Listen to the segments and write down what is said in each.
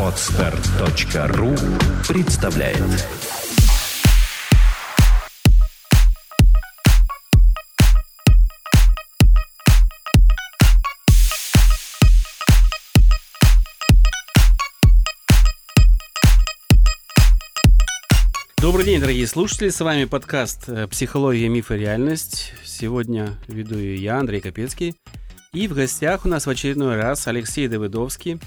Отстар.ру представляет Добрый день, дорогие слушатели. С вами подкаст «Психология, миф и реальность». Сегодня веду ее я, Андрей Капецкий. И в гостях у нас в очередной раз Алексей Давыдовский,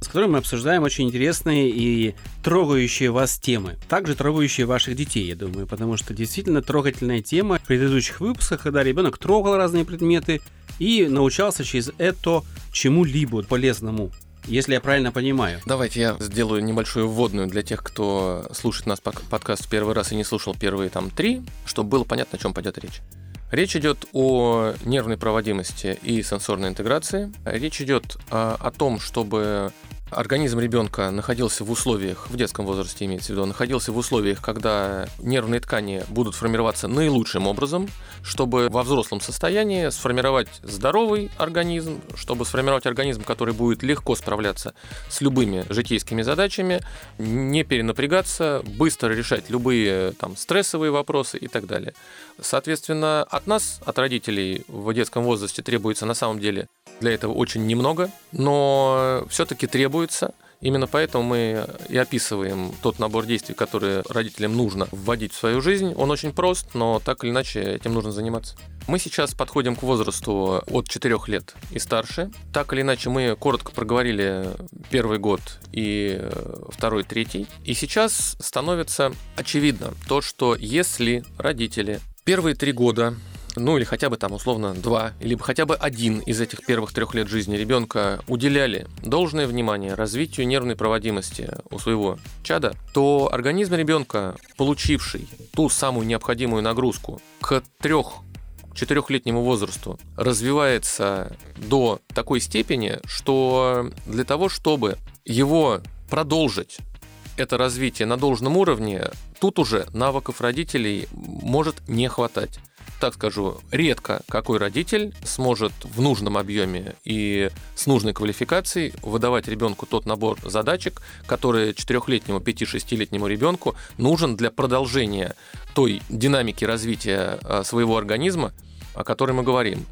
с которым мы обсуждаем очень интересные и трогающие вас темы. Также трогающие ваших детей, я думаю, потому что действительно трогательная тема в предыдущих выпусках, когда ребенок трогал разные предметы и научался через это чему-либо полезному если я правильно понимаю. Давайте я сделаю небольшую вводную для тех, кто слушает нас подкаст в первый раз и не слушал первые там три, чтобы было понятно, о чем пойдет речь. Речь идет о нервной проводимости и сенсорной интеграции. Речь идет о, о том, чтобы организм ребенка находился в условиях, в детском возрасте имеется в виду, находился в условиях, когда нервные ткани будут формироваться наилучшим образом, чтобы во взрослом состоянии сформировать здоровый организм, чтобы сформировать организм, который будет легко справляться с любыми житейскими задачами, не перенапрягаться, быстро решать любые там, стрессовые вопросы и так далее. Соответственно, от нас, от родителей в детском возрасте требуется на самом деле для этого очень немного, но все-таки требуется. Именно поэтому мы и описываем тот набор действий, которые родителям нужно вводить в свою жизнь. Он очень прост, но так или иначе этим нужно заниматься. Мы сейчас подходим к возрасту от 4 лет и старше. Так или иначе мы коротко проговорили первый год и второй, третий. И сейчас становится очевидно то, что если родители первые три года ну или хотя бы там условно два, или хотя бы один из этих первых трех лет жизни ребенка уделяли должное внимание развитию нервной проводимости у своего чада, то организм ребенка, получивший ту самую необходимую нагрузку к трех четырехлетнему возрасту развивается до такой степени, что для того, чтобы его продолжить это развитие на должном уровне, тут уже навыков родителей может не хватать так скажу, редко какой родитель сможет в нужном объеме и с нужной квалификацией выдавать ребенку тот набор задачек, который четырехлетнему, пяти-шестилетнему ребенку нужен для продолжения той динамики развития а, своего организма, о которой мы говорим.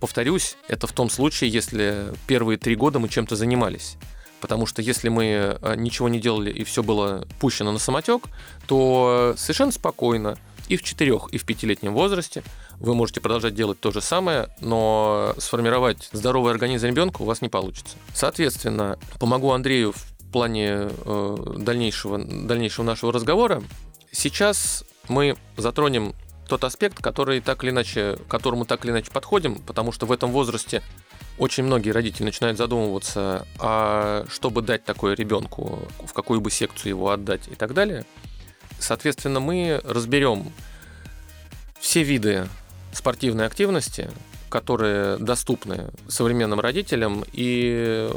Повторюсь, это в том случае, если первые три года мы чем-то занимались. Потому что если мы а, ничего не делали и все было пущено на самотек, то совершенно спокойно и в 4, и в 5-летнем возрасте вы можете продолжать делать то же самое, но сформировать здоровый организм ребенка у вас не получится. Соответственно, помогу Андрею в плане э, дальнейшего, дальнейшего нашего разговора. Сейчас мы затронем тот аспект, который так или иначе, к которому так или иначе подходим, потому что в этом возрасте очень многие родители начинают задумываться, а чтобы дать такое ребенку, в какую бы секцию его отдать и так далее. Соответственно, мы разберем все виды спортивной активности, которые доступны современным родителям, и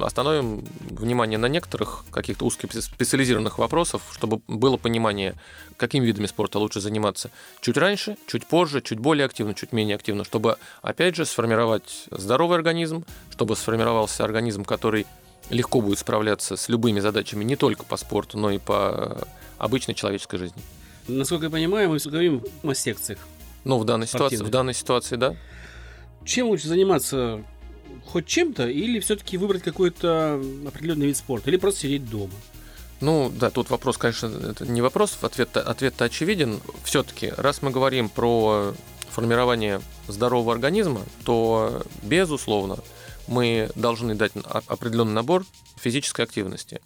остановим внимание на некоторых каких-то узких специализированных вопросов, чтобы было понимание, какими видами спорта лучше заниматься чуть раньше, чуть позже, чуть более активно, чуть менее активно, чтобы, опять же, сформировать здоровый организм, чтобы сформировался организм, который легко будет справляться с любыми задачами не только по спорту, но и по обычной человеческой жизни. Насколько я понимаю, мы говорим о секциях. Ну, в данной ситуации, в данной ситуации, да. Чем лучше заниматься? Хоть чем-то или все-таки выбрать какой-то определенный вид спорта, или просто сидеть дома? Ну, да, тут вопрос, конечно, это не вопрос, ответ-то, ответ очевиден. Все-таки, раз мы говорим про формирование здорового организма, то, безусловно, мы должны дать определенный набор физической активности.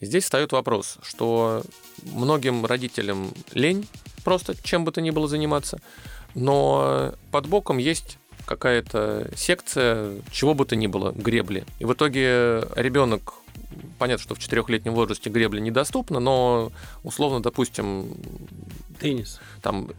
И здесь встает вопрос, что многим родителям лень просто чем бы то ни было заниматься, но под боком есть какая-то секция, чего бы то ни было, гребли. И в итоге ребенок понятно, что в четырехлетнем возрасте гребля недоступна, но условно, допустим, Теннис. Там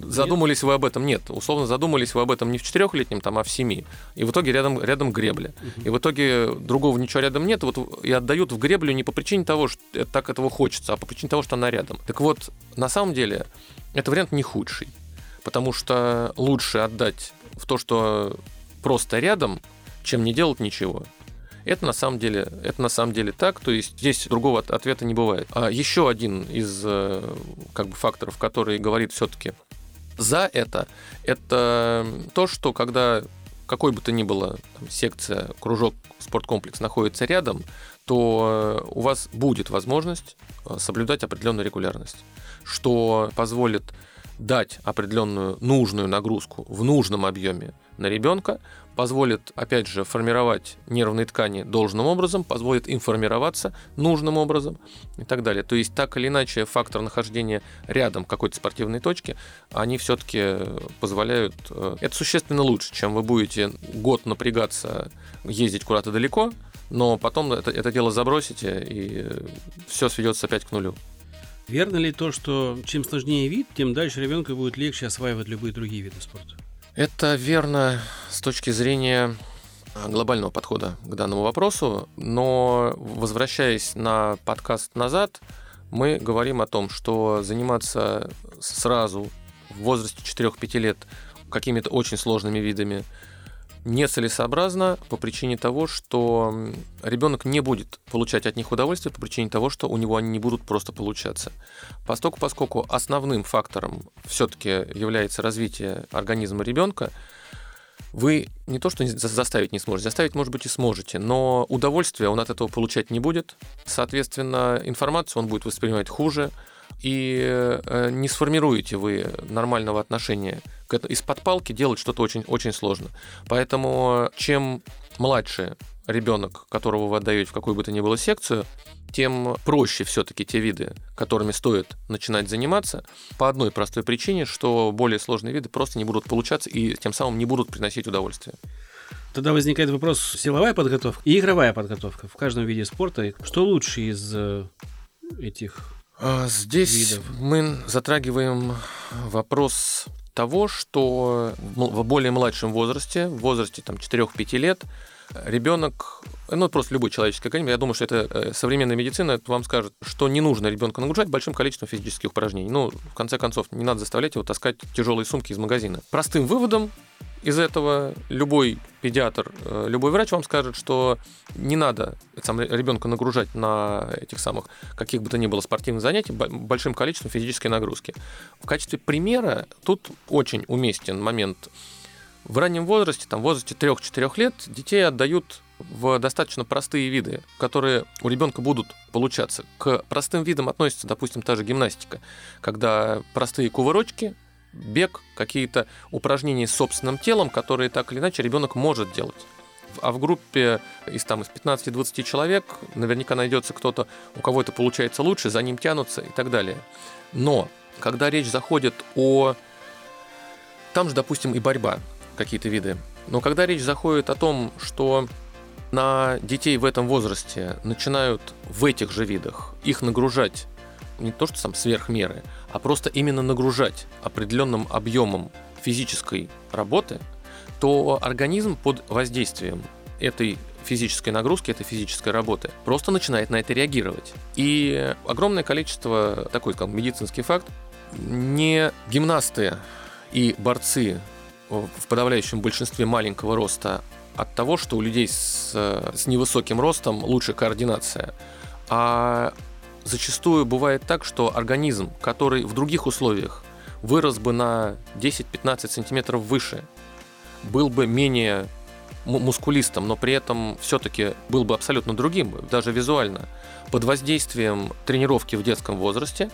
задумались вы об этом? Нет, условно задумались вы об этом не в четырехлетнем, там, а в семи. И в итоге рядом, рядом гребля. Угу. И в итоге другого ничего рядом нет. Вот и отдают в греблю не по причине того, что так этого хочется, а по причине того, что она рядом. Так вот, на самом деле, это вариант не худший. Потому что лучше отдать в то, что просто рядом, чем не делать ничего. Это на самом деле, это на самом деле так, то есть здесь другого ответа не бывает. А еще один из э, как бы факторов, который говорит все-таки за это, это то, что когда какой бы то ни было там, секция, кружок, спорткомплекс находится рядом, то у вас будет возможность э, соблюдать определенную регулярность, что позволит дать определенную нужную нагрузку в нужном объеме на ребенка, позволит, опять же, формировать нервные ткани должным образом, позволит им формироваться нужным образом и так далее. То есть, так или иначе, фактор нахождения рядом какой-то спортивной точки, они все-таки позволяют... Э, это существенно лучше, чем вы будете год напрягаться, ездить куда-то далеко, но потом это, это дело забросите, и все сведется опять к нулю. Верно ли то, что чем сложнее вид, тем дальше ребенку будет легче осваивать любые другие виды спорта? Это верно с точки зрения а, глобального подхода к данному вопросу, но возвращаясь на подкаст назад, мы говорим о том, что заниматься сразу в возрасте 4-5 лет какими-то очень сложными видами нецелесообразно по причине того, что ребенок не будет получать от них удовольствие по причине того, что у него они не будут просто получаться. Поскольку, поскольку основным фактором все-таки является развитие организма ребенка, вы не то что заставить не сможете, заставить, может быть, и сможете, но удовольствие он от этого получать не будет. Соответственно, информацию он будет воспринимать хуже, и э, не сформируете вы нормального отношения к этому. Из-под палки делать что-то очень, очень сложно. Поэтому чем младше ребенок, которого вы отдаете в какую бы то ни было секцию, тем проще все-таки те виды, которыми стоит начинать заниматься, по одной простой причине, что более сложные виды просто не будут получаться и тем самым не будут приносить удовольствие. Тогда возникает вопрос силовая подготовка и игровая подготовка в каждом виде спорта. Что лучше из э, этих Здесь видов? мы затрагиваем вопрос того, что в более младшем возрасте, в возрасте там, 4-5 лет, ребенок, ну просто любой человеческий организм, я думаю, что это э, современная медицина вам скажет, что не нужно ребенка нагружать большим количеством физических упражнений. Ну, в конце концов, не надо заставлять его таскать тяжелые сумки из магазина. Простым выводом из этого любой педиатр, э, любой врач вам скажет, что не надо сам ребенка нагружать на этих самых каких бы то ни было спортивных занятий большим количеством физической нагрузки. В качестве примера тут очень уместен момент в раннем возрасте, там в возрасте 3-4 лет, детей отдают в достаточно простые виды, которые у ребенка будут получаться. К простым видам относится, допустим, та же гимнастика, когда простые кувырочки, бег, какие-то упражнения с собственным телом, которые так или иначе ребенок может делать. А в группе из, там, из 15-20 человек наверняка найдется кто-то, у кого это получается лучше, за ним тянутся и так далее. Но когда речь заходит о... Там же, допустим, и борьба, какие-то виды. Но когда речь заходит о том, что на детей в этом возрасте начинают в этих же видах их нагружать не то, что сам сверх меры, а просто именно нагружать определенным объемом физической работы, то организм под воздействием этой физической нагрузки, этой физической работы, просто начинает на это реагировать. И огромное количество, такой, скажем, медицинский факт, не гимнасты и борцы в подавляющем большинстве маленького роста от того, что у людей с, с невысоким ростом лучше координация, а зачастую бывает так, что организм, который в других условиях вырос бы на 10-15 сантиметров выше, был бы менее мускулистом, но при этом все-таки был бы абсолютно другим, даже визуально. Под воздействием тренировки в детском возрасте,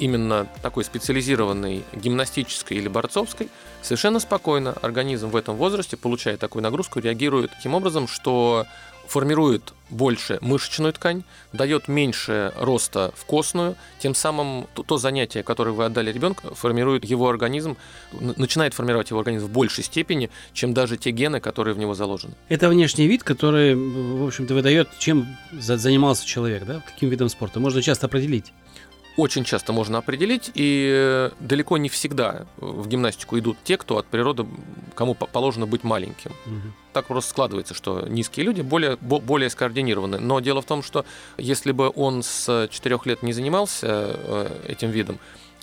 именно такой специализированной гимнастической или борцовской, совершенно спокойно организм в этом возрасте, получая такую нагрузку, реагирует таким образом, что формирует больше мышечную ткань, дает меньше роста в костную, тем самым то, то занятие, которое вы отдали ребенку, формирует его организм, начинает формировать его организм в большей степени, чем даже те гены, которые в него заложены. Это внешний вид, который, в общем-то, выдает, чем занимался человек, да, каким видом спорта. Можно часто определить очень часто можно определить, и далеко не всегда в гимнастику идут те, кто от природы, кому положено быть маленьким. Угу. Так просто складывается, что низкие люди более, более скоординированы. Но дело в том, что если бы он с 4 лет не занимался э, этим видом,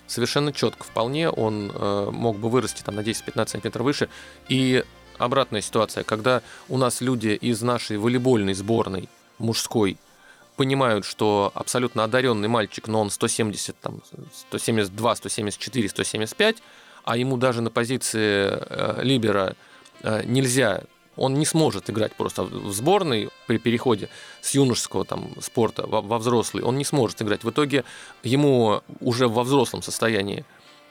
совершенно четко, вполне он э, мог бы вырасти там, на 10-15 сантиметров выше и обратная ситуация, когда у нас люди из нашей волейбольной сборной мужской понимают, что абсолютно одаренный мальчик, но он 170, там, 172, 174, 175, а ему даже на позиции э, либера э, нельзя, он не сможет играть просто в сборной при переходе с юношеского там, спорта во, во взрослый, он не сможет играть. В итоге ему уже во взрослом состоянии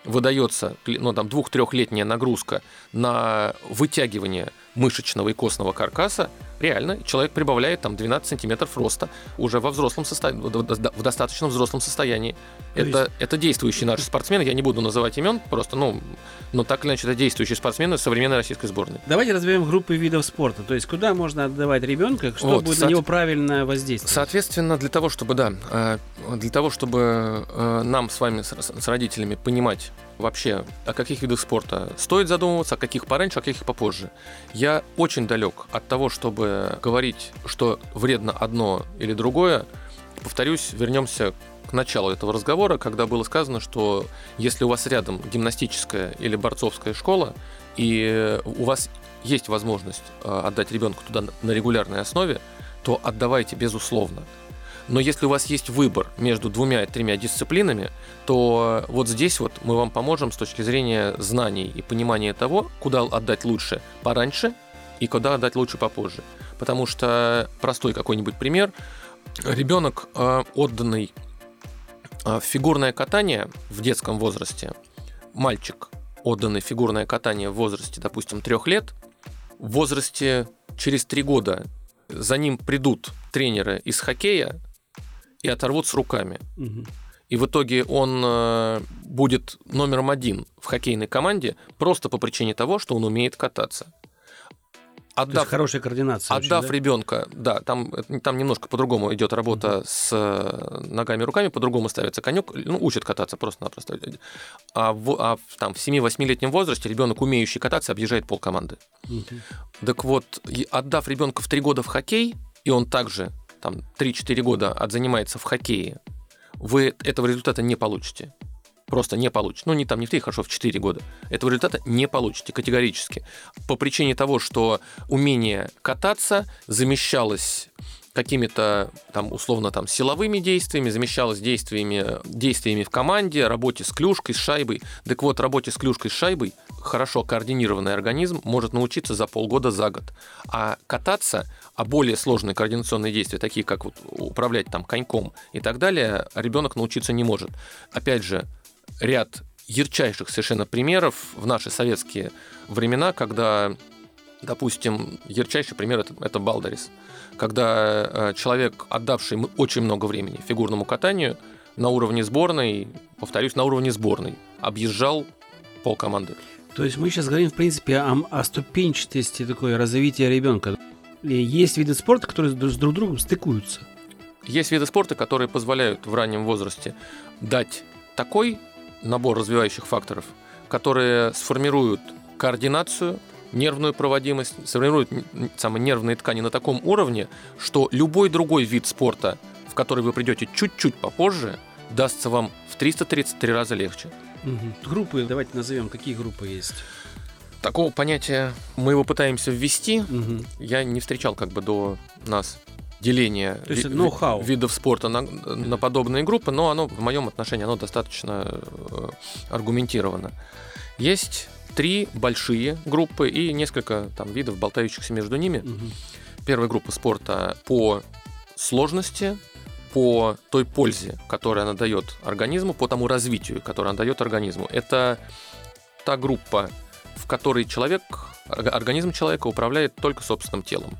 выдается ну, там, двух-трехлетняя нагрузка на вытягивание мышечного и костного каркаса, реально человек прибавляет там 12 сантиметров роста уже во взрослом состоянии, в достаточно взрослом состоянии. Это, есть... это действующие наши спортсмены, я не буду называть имен, просто, ну, но так или иначе, это действующие спортсмены современной российской сборной. Давайте разберем группы видов спорта, то есть куда можно отдавать ребенка, чтобы вот, будет со... на него правильно воздействовать. Соответственно, для того, чтобы, да, э, для того, чтобы э, нам с вами, с родителями понимать вообще, о каких видах спорта стоит задумываться, о каких пораньше, о каких попозже. Я очень далек от того, чтобы говорить, что вредно одно или другое. Повторюсь, вернемся к началу этого разговора, когда было сказано, что если у вас рядом гимнастическая или борцовская школа, и у вас есть возможность э, отдать ребенка туда на регулярной основе, то отдавайте безусловно. Но если у вас есть выбор между двумя и тремя дисциплинами, то вот здесь вот мы вам поможем с точки зрения знаний и понимания того, куда отдать лучше пораньше и куда отдать лучше попозже. Потому что простой какой-нибудь пример. Ребенок, э, отданный э, в фигурное катание в детском возрасте, мальчик, отданный в фигурное катание в возрасте, допустим, трех лет, в возрасте через три года за ним придут тренеры из хоккея, и оторвут с руками. Угу. И в итоге он э, будет номером один в хоккейной команде просто по причине того, что он умеет кататься. Отдав, хорошая координация. Отдав очень, да? ребенка, да, там, там немножко по-другому идет работа mm с э, ногами и руками, по-другому ставится конек, ну, учат кататься просто-напросто. А, в, а там, в 7-8-летнем возрасте ребенок, умеющий кататься, объезжает пол команды. mm Так вот, отдав ребенка в 3 года в хоккей, и он также там 3-4 года отзанимается в хоккее, вы этого результата не получите. Просто не получите. Ну, не там, не в 3, хорошо, в 4 года. Этого результата не получите категорически. По причине того, что умение кататься замещалось какими-то там условно там силовыми действиями, замещалось действиями, действиями в команде, работе с клюшкой, с шайбой. Так вот, работе с клюшкой, с шайбой хорошо координированный организм может научиться за полгода, за год. А кататься, а более сложные координационные действия, такие как вот управлять там коньком и так далее, ребенок научиться не может. Опять же, ряд ярчайших совершенно примеров в наши советские времена, когда, допустим, ярчайший пример это, это Балдарис когда э, человек, отдавший очень много времени фигурному катанию, на уровне сборной, повторюсь, на уровне сборной, объезжал пол команды. То есть мы сейчас говорим, в принципе, о, о ступенчатости такой развития ребенка. Есть виды спорта, которые с друг другом стыкуются. Есть виды спорта, которые позволяют в раннем возрасте дать такой набор развивающих факторов, которые сформируют координацию, нервную проводимость, сформирует самые нервные ткани на таком уровне, что любой другой вид спорта, в который вы придете чуть-чуть попозже, дастся вам в 333 раза легче. Угу. Группы, давайте назовем, какие группы есть. Такого понятия мы его пытаемся ввести. Угу. Я не встречал как бы до нас деления То есть ви- видов спорта на, на подобные группы, но оно в моем отношении оно достаточно э, аргументировано. Есть три большие группы и несколько там видов, болтающихся между ними. Угу. Первая группа спорта по сложности, по той пользе, которую она дает организму, по тому развитию, которое она дает организму. Это та группа, в которой человек, организм человека управляет только собственным телом.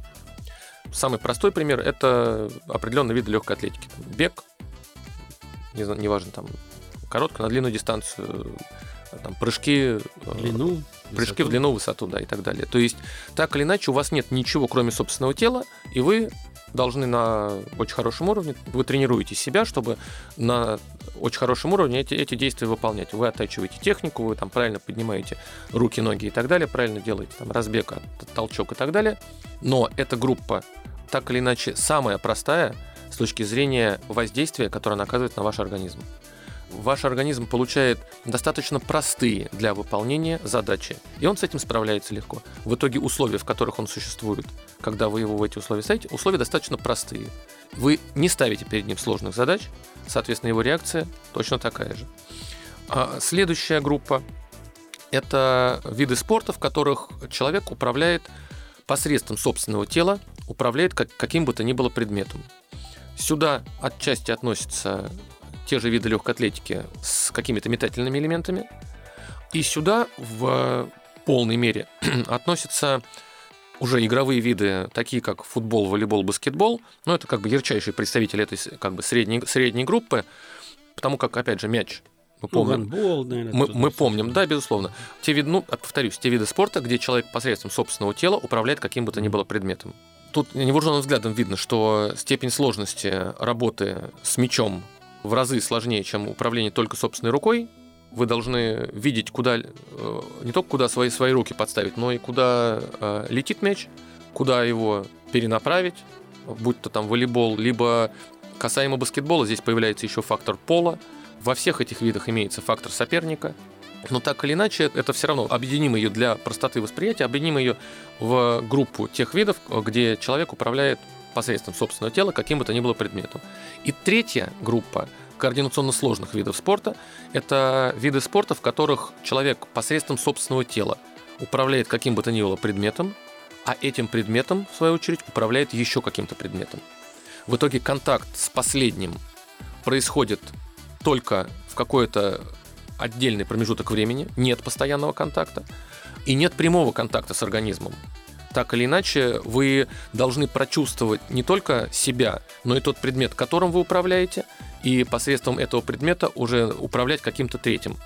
Самый простой пример – это определенный вид легкой атлетики. Бег, неважно, там, короткая на длинную дистанцию, там, прыжки, э, длину, прыжки высоту. в длину, высоту, да, и так далее. То есть, так или иначе, у вас нет ничего, кроме собственного тела, и вы должны на очень хорошем уровне, вы тренируете себя, чтобы на очень хорошем уровне эти, эти действия выполнять. Вы оттачиваете технику, вы там правильно поднимаете руки, ноги и так далее, правильно делаете там разбег, толчок и так далее. Но эта группа так или иначе самая простая с точки зрения воздействия, которое она оказывает на ваш организм. Ваш организм получает достаточно простые для выполнения задачи, и он с этим справляется легко. В итоге условия, в которых он существует, когда вы его в эти условия ставите, условия достаточно простые. Вы не ставите перед ним сложных задач, соответственно, его реакция точно такая же. А следующая группа – это виды спорта, в которых человек управляет посредством собственного тела, управляет как, каким бы то ни было предметом. Сюда отчасти относятся те же виды легкой атлетики с какими-то метательными элементами. И сюда в полной мере относятся уже игровые виды, такие как футбол, волейбол, баскетбол. Но это как бы ярчайшие представители этой как бы средней, средней группы, потому как, опять же, мяч мы Ну, помним, гандбол, наверное. мы, мы помним, да, безусловно. Те виды, ну, повторюсь, те виды спорта, где человек посредством собственного тела управляет каким бы то ни было предметом. Тут невооруженным взглядом видно, что степень сложности работы с мячом в разы сложнее, чем управление только собственной рукой. Вы должны видеть, куда э, не только куда свои, свои руки подставить, но и куда э, летит мяч, куда его перенаправить, будь то там волейбол, либо касаемо баскетбола, здесь появляется еще фактор пола. Во всех этих видах имеется фактор соперника. Но так или иначе, это все равно объединим ее для простоты восприятия, объединим ее в группу тех видов, где человек управляет посредством собственного тела каким бы то ни было предметом. И третья группа координационно сложных видов спорта – это виды спорта, в которых человек посредством собственного тела управляет каким бы то ни было предметом, а этим предметом, в свою очередь, управляет еще каким-то предметом. В итоге контакт с последним происходит только в какой-то отдельный промежуток времени, нет постоянного контакта, и нет прямого контакта с организмом. Так или иначе, вы должны прочувствовать не только себя, но и тот предмет, которым вы управляете, и посредством этого предмета уже управлять каким-то третьим.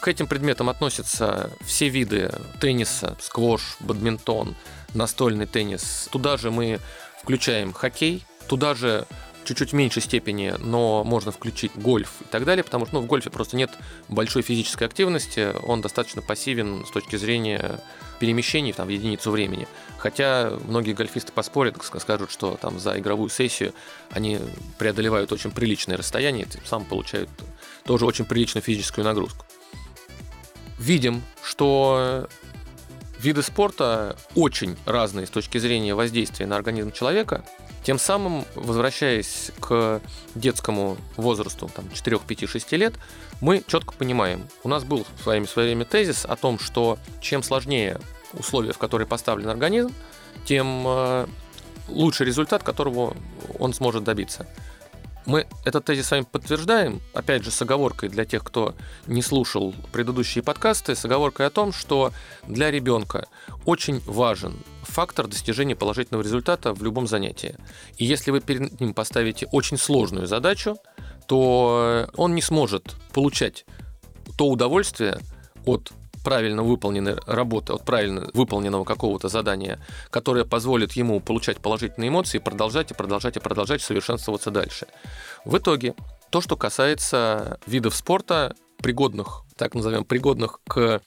К этим предметам относятся все виды тенниса, сквош, бадминтон, настольный теннис. Туда же мы включаем хоккей, туда же чуть-чуть в меньшей степени, но можно включить гольф и так далее, потому что ну, в гольфе просто нет большой физической активности, он достаточно пассивен с точки зрения перемещений там, в единицу времени. Хотя многие гольфисты поспорят, ск- скажут, что там за игровую сессию они преодолевают очень приличное расстояние, тем самым получают тоже очень приличную физическую нагрузку. Видим, что виды спорта очень разные с точки зрения воздействия на организм человека. Тем самым, возвращаясь к детскому возрасту, там, 4, 5, 6 лет, мы четко понимаем, у нас был с в свое время тезис о том, что чем сложнее условия, в которые поставлен организм, тем э, лучший результат, которого он сможет добиться. Мы этот тезис с вами подтверждаем, опять же, с оговоркой для тех, кто не слушал предыдущие подкасты, с оговоркой о том, что для ребенка очень важен фактор достижения положительного результата в любом занятии. И если вы перед ним поставите очень сложную задачу, то он не сможет получать то удовольствие от правильно выполненной работы, от правильно выполненного какого-то задания, которое позволит ему получать положительные эмоции, продолжать и продолжать и продолжать совершенствоваться дальше. В итоге, то, что касается видов спорта, пригодных, так назовем, пригодных к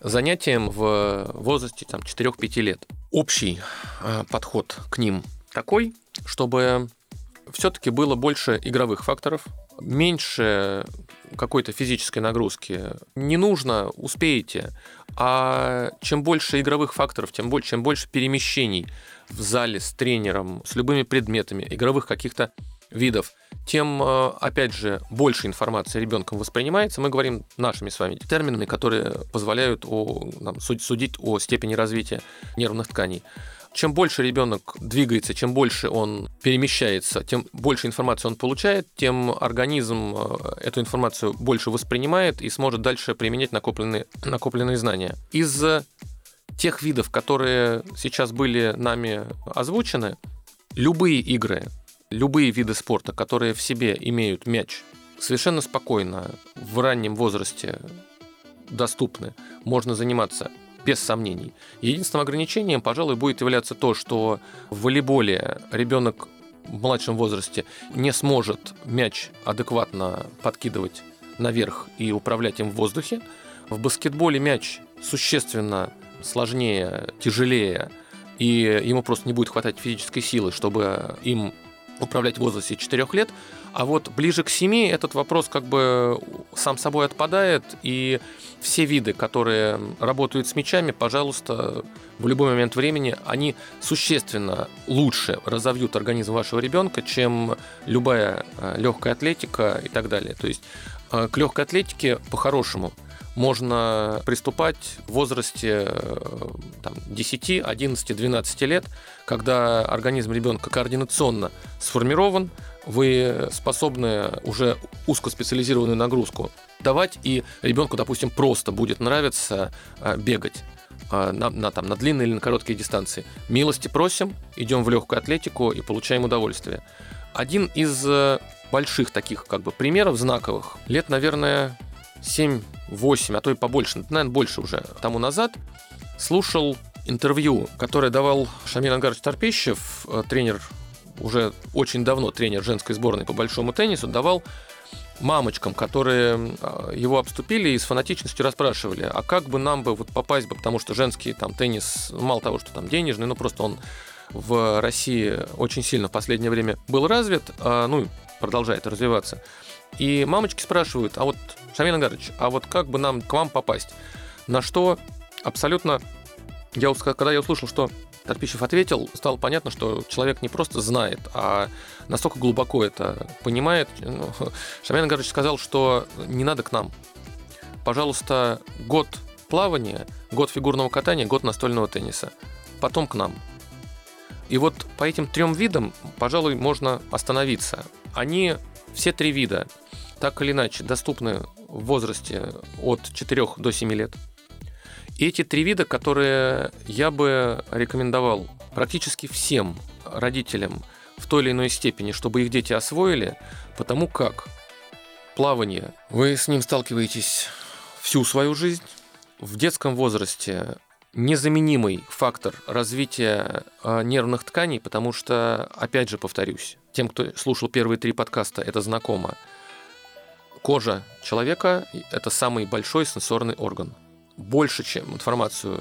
занятиям в возрасте там, 4-5 лет. Общий э, подход к ним такой, чтобы все-таки было больше игровых факторов, меньше какой-то физической нагрузки. Не нужно, успеете. А чем больше игровых факторов, тем больше, чем больше перемещений в зале с тренером, с любыми предметами, игровых каких-то видов, тем, э, опять же, больше информации ребенком воспринимается. Мы говорим нашими с вами терминами, которые позволяют о, нам, суд- судить о степени развития нервных тканей. Чем больше ребенок двигается, чем больше он перемещается, тем больше информации он получает, тем организм э, эту информацию больше воспринимает и сможет дальше применять накопленные, накопленные знания. Из тех видов, которые сейчас были нами озвучены, любые игры, любые виды спорта, которые в себе имеют мяч, совершенно спокойно в раннем возрасте доступны. Можно заниматься без сомнений. Единственным ограничением, пожалуй, будет являться то, что в волейболе ребенок в младшем возрасте не сможет мяч адекватно подкидывать наверх и управлять им в воздухе. В баскетболе мяч существенно сложнее, тяжелее, и ему просто не будет хватать физической силы, чтобы им управлять в возрасте 4 лет, а вот ближе к 7 этот вопрос как бы сам собой отпадает, и все виды, которые работают с мячами, пожалуйста, в любой момент времени, они существенно лучше разовьют организм вашего ребенка, чем любая э, легкая атлетика и так далее. То есть э, к легкой атлетике по-хорошему можно приступать в возрасте э, там, 10, 11, 12 лет, когда организм ребенка координационно сформирован, вы способны уже узкоспециализированную нагрузку давать, и ребенку, допустим, просто будет нравиться э, бегать э, на, на, там, на длинные или на короткие дистанции. Милости просим, идем в легкую атлетику и получаем удовольствие. Один из больших таких как бы примеров знаковых лет, наверное, 7-8, а то и побольше, наверное, больше уже тому назад, слушал интервью, которое давал Шамиль Ангарович Торпищев, э, тренер, уже очень давно тренер женской сборной по большому теннису, давал мамочкам, которые э, его обступили и с фанатичностью расспрашивали, а как бы нам бы вот попасть бы, потому что женский там теннис, мало того, что там денежный, но просто он в России очень сильно в последнее время был развит, а, ну, продолжает развиваться. И мамочки спрашивают, а вот, Шамиль Ангарович, а вот как бы нам к вам попасть? На что абсолютно, я, когда я услышал, что Торпищев ответил, стало понятно, что человек не просто знает, а настолько глубоко это понимает. Ну, Ангарович сказал, что не надо к нам. Пожалуйста, год плавания, год фигурного катания, год настольного тенниса. Потом к нам. И вот по этим трем видам, пожалуй, можно остановиться. Они все три вида так или иначе доступны в возрасте от 4 до 7 лет. И эти три вида, которые я бы рекомендовал практически всем родителям в той или иной степени, чтобы их дети освоили, потому как плавание, вы с ним сталкиваетесь всю свою жизнь. В детском возрасте незаменимый фактор развития а, нервных тканей, потому что, опять же, повторюсь, тем, кто слушал первые три подкаста, это знакомо. Кожа человека – это самый большой сенсорный орган. Больше, чем информацию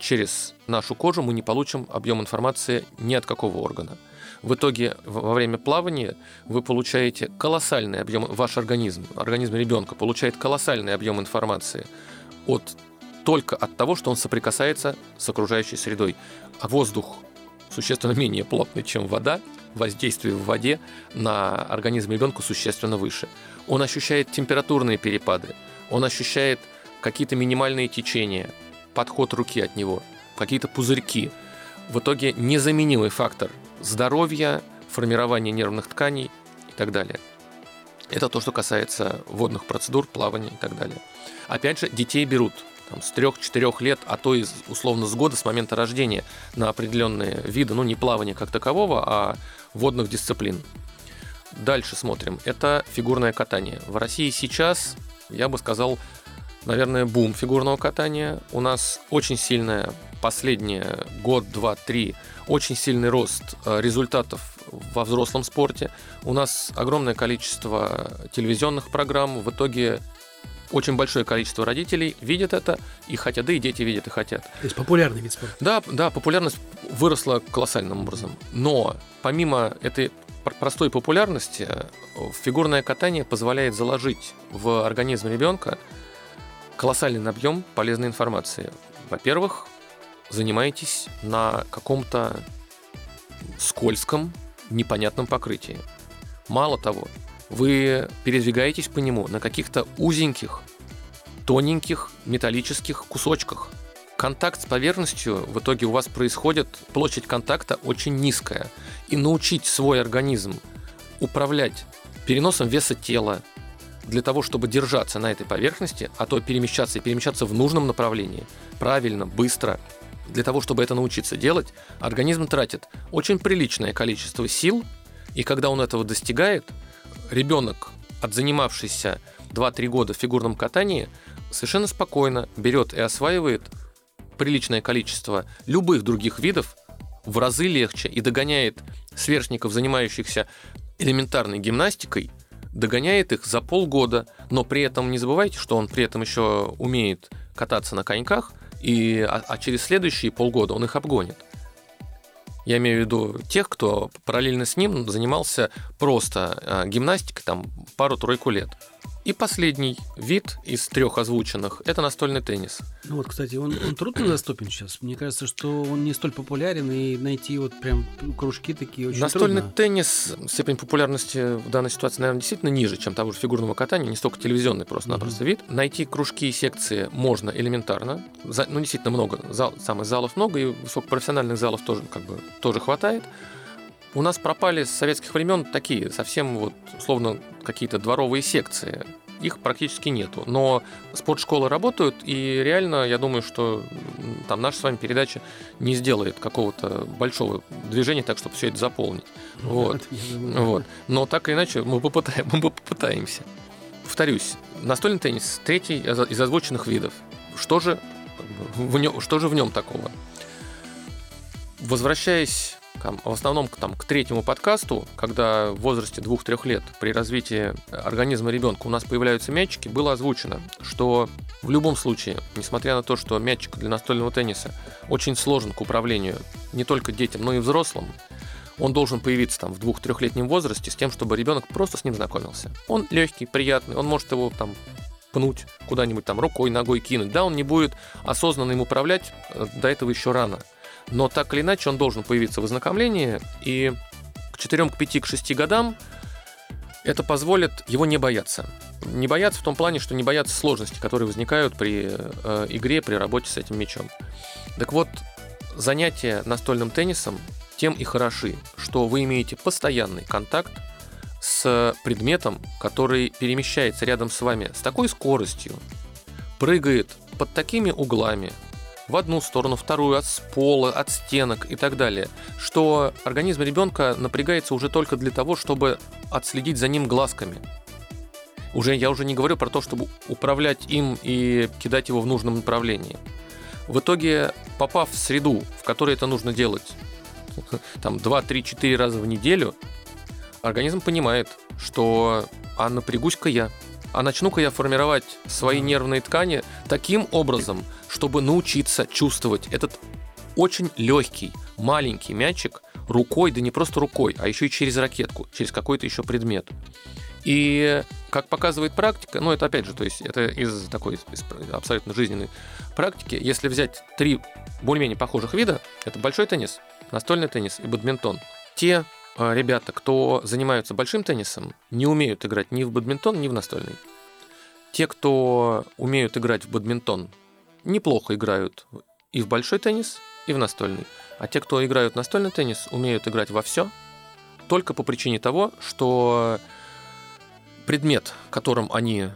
через нашу кожу, мы не получим объем информации ни от какого органа. В итоге во время плавания вы получаете колоссальный объем, ваш организм, организм ребенка получает колоссальный объем информации от только от того, что он соприкасается с окружающей средой. А воздух существенно менее плотный, чем вода, воздействие в воде на организм ребенка существенно выше. Он ощущает температурные перепады, он ощущает какие-то минимальные течения, подход руки от него, какие-то пузырьки. В итоге незаменимый фактор здоровья, формирования нервных тканей и так далее. Это то, что касается водных процедур, плавания и так далее. Опять же, детей берут там, с 3-4 лет, а то и условно с года, с момента рождения на определенные виды, ну не плавания как такового, а водных дисциплин. Дальше смотрим. Это фигурное катание. В России сейчас, я бы сказал, наверное, бум фигурного катания. У нас очень сильная последние год, два, три, очень сильный рост э, результатов во взрослом спорте. У нас огромное количество телевизионных программ. В итоге очень большое количество родителей видят это и хотят, да и дети видят и хотят. То есть популярный вид спорта. Да, да, популярность выросла колоссальным образом. Но помимо этой простой популярности, фигурное катание позволяет заложить в организм ребенка колоссальный объем полезной информации. Во-первых, занимаетесь на каком-то скользком, непонятном покрытии. Мало того, вы передвигаетесь по нему на каких-то узеньких, тоненьких металлических кусочках. Контакт с поверхностью в итоге у вас происходит, площадь контакта очень низкая. И научить свой организм управлять переносом веса тела для того, чтобы держаться на этой поверхности, а то перемещаться и перемещаться в нужном направлении, правильно, быстро, для того, чтобы это научиться делать, организм тратит очень приличное количество сил, и когда он этого достигает – ребенок, отзанимавшийся 2-3 года в фигурном катании, совершенно спокойно берет и осваивает приличное количество любых других видов в разы легче и догоняет сверстников, занимающихся элементарной гимнастикой, догоняет их за полгода, но при этом не забывайте, что он при этом еще умеет кататься на коньках, и, а, а через следующие полгода он их обгонит. Я имею в виду тех, кто параллельно с ним занимался просто э, гимнастикой там пару-тройку лет. И последний вид из трех озвученных – это настольный теннис. Ну вот, кстати, он, он трудно доступен сейчас. Мне кажется, что он не столь популярен, и найти вот прям кружки такие очень Настольный трудно. теннис, степень популярности в данной ситуации, наверное, действительно ниже, чем того же фигурного катания, не столько телевизионный просто-напросто вид. Найти кружки и секции можно элементарно. За- ну, действительно много. Зал, самых залов много, и высокопрофессиональных залов тоже, как бы, тоже хватает. У нас пропали с советских времен такие совсем вот условно какие-то дворовые секции. Их практически нету. Но спортшколы работают, и реально, я думаю, что там наша с вами передача не сделает какого-то большого движения так, чтобы все это заполнить. Вот. Я думаю, Вот. Но так или иначе мы, попытаем, мы попытаемся. Повторюсь, настольный теннис третий из озвученных видов. Что же в нем, что же в нем такого? Возвращаясь в основном там, к третьему подкасту, когда в возрасте 2-3 лет при развитии организма ребенка у нас появляются мячики, было озвучено, что в любом случае, несмотря на то, что мячик для настольного тенниса очень сложен к управлению не только детям, но и взрослым, он должен появиться там в двух-трехлетнем возрасте с тем, чтобы ребенок просто с ним знакомился. Он легкий, приятный, он может его там пнуть куда-нибудь там рукой, ногой кинуть. Да, он не будет осознанно им управлять, э, до этого еще рано. Но так или иначе он должен появиться в ознакомлении, и к 4, к 5, к 6 годам это позволит его не бояться. Не бояться в том плане, что не бояться сложностей, которые возникают при э, игре, при работе с этим мячом. Так вот, занятия настольным теннисом тем и хороши, что вы имеете постоянный контакт с предметом, который перемещается рядом с вами с такой скоростью, прыгает под такими углами, в одну сторону, вторую, от пола, от стенок и так далее, что организм ребенка напрягается уже только для того, чтобы отследить за ним глазками. Уже, я уже не говорю про то, чтобы управлять им и кидать его в нужном направлении. В итоге, попав в среду, в которой это нужно делать, там 2, 3, 4 раза в неделю, организм понимает, что а напрягусь-ка я, а начну-ка я формировать свои нервные ткани таким образом, чтобы научиться чувствовать этот очень легкий, маленький мячик рукой, да не просто рукой, а еще и через ракетку, через какой-то еще предмет. И как показывает практика, ну это опять же, то есть это из такой из абсолютно жизненной практики, если взять три более-менее похожих вида, это большой теннис, настольный теннис и бадминтон. Те э, ребята, кто занимаются большим теннисом, не умеют играть ни в бадминтон, ни в настольный. Те, кто умеют играть в бадминтон, неплохо играют и в большой теннис, и в настольный. А те, кто играют в настольный теннис, умеют играть во все, только по причине того, что предмет, которым они,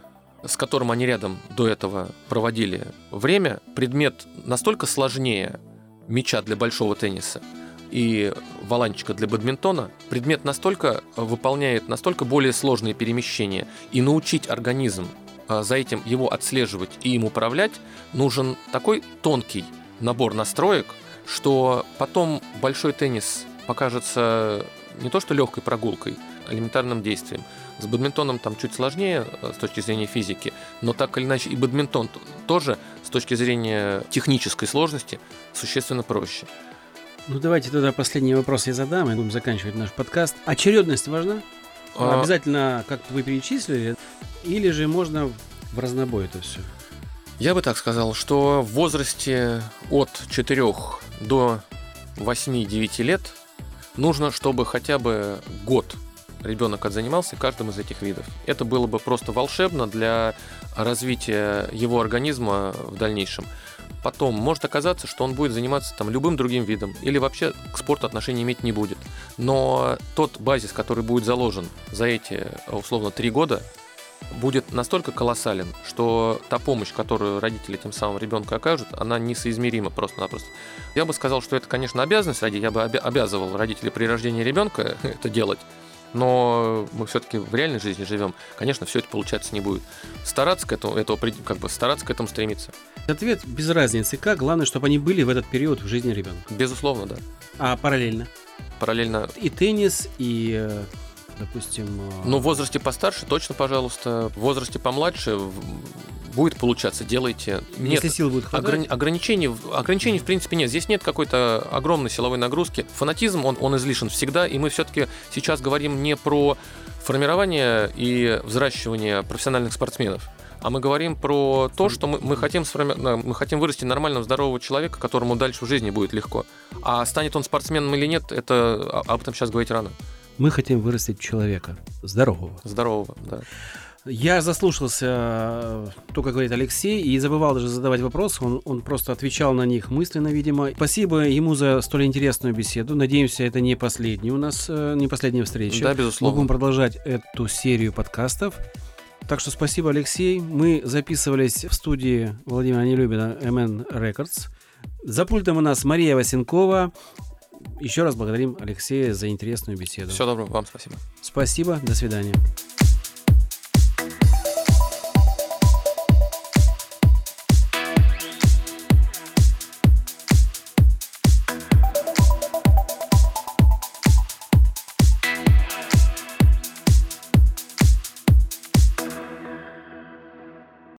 с которым они рядом до этого проводили время, предмет настолько сложнее мяча для большого тенниса и валанчика для бадминтона, предмет настолько выполняет настолько более сложные перемещения, и научить организм за этим его отслеживать и им управлять, нужен такой тонкий набор настроек, что потом большой теннис покажется не то что легкой прогулкой, а элементарным действием. С бадминтоном там чуть сложнее э, с точки зрения физики, но так или иначе и бадминтон тоже с точки зрения технической сложности существенно проще. Ну давайте тогда последний вопрос я задам, и будем заканчивать наш подкаст. Очередность важна? А, Обязательно, как вы перечислили, или же можно в разнобой это все? Я бы так сказал, что в возрасте от 4 до 8-9 лет нужно, чтобы хотя бы год ребенок отзанимался каждым из этих видов. Это было бы просто волшебно для развития его организма в дальнейшем. Потом может оказаться, что он будет заниматься там любым другим видом или вообще к спорту отношения иметь не будет. Но тот базис, который будет заложен за эти условно три года, будет настолько колоссален, что та помощь, которую родители тем самым ребенку окажут, она несоизмерима просто-напросто. Я бы сказал, что это, конечно, обязанность родителей, я бы обя- обязывал родителей при рождении ребенка это делать, но мы все-таки в реальной жизни живем. Конечно, все это получаться не будет. Стараться к этому, этого, как бы стараться к этому стремиться. Ответ без разницы как, главное, чтобы они были в этот период в жизни ребенка. Безусловно, да. А параллельно? Параллельно И теннис, и э, допустим... э, Ну, в возрасте постарше точно, пожалуйста. В возрасте помладше будет получаться, делайте. Нет, если сил будет хватать, ограни- ограничений, ограничений в принципе нет. Здесь нет какой-то огромной силовой нагрузки. Фанатизм, он, он излишен всегда, и мы все-таки сейчас говорим не про формирование и взращивание профессиональных спортсменов, а мы говорим про то, что мы, мы, хотим, сформи- да, мы хотим вырасти нормального, здорового человека, которому дальше в жизни будет легко. А станет он спортсменом или нет, это а- об этом сейчас говорить рано. мы хотим вырастить человека здорового. Здорового, да. Я заслушался э, то, как говорит Алексей, и забывал даже задавать вопросы. Он, он просто отвечал на них мысленно, видимо. Спасибо ему за столь интересную беседу. Надеемся, это не последняя у нас, э, не последняя встреча. Да, Мы безусловно. будем продолжать эту серию подкастов. Так что спасибо, Алексей. Мы записывались в студии Владимира Нелюбина MN Records. За пультом у нас Мария Васенкова. Еще раз благодарим Алексея за интересную беседу. Всего доброго, вам спасибо. Спасибо, до свидания.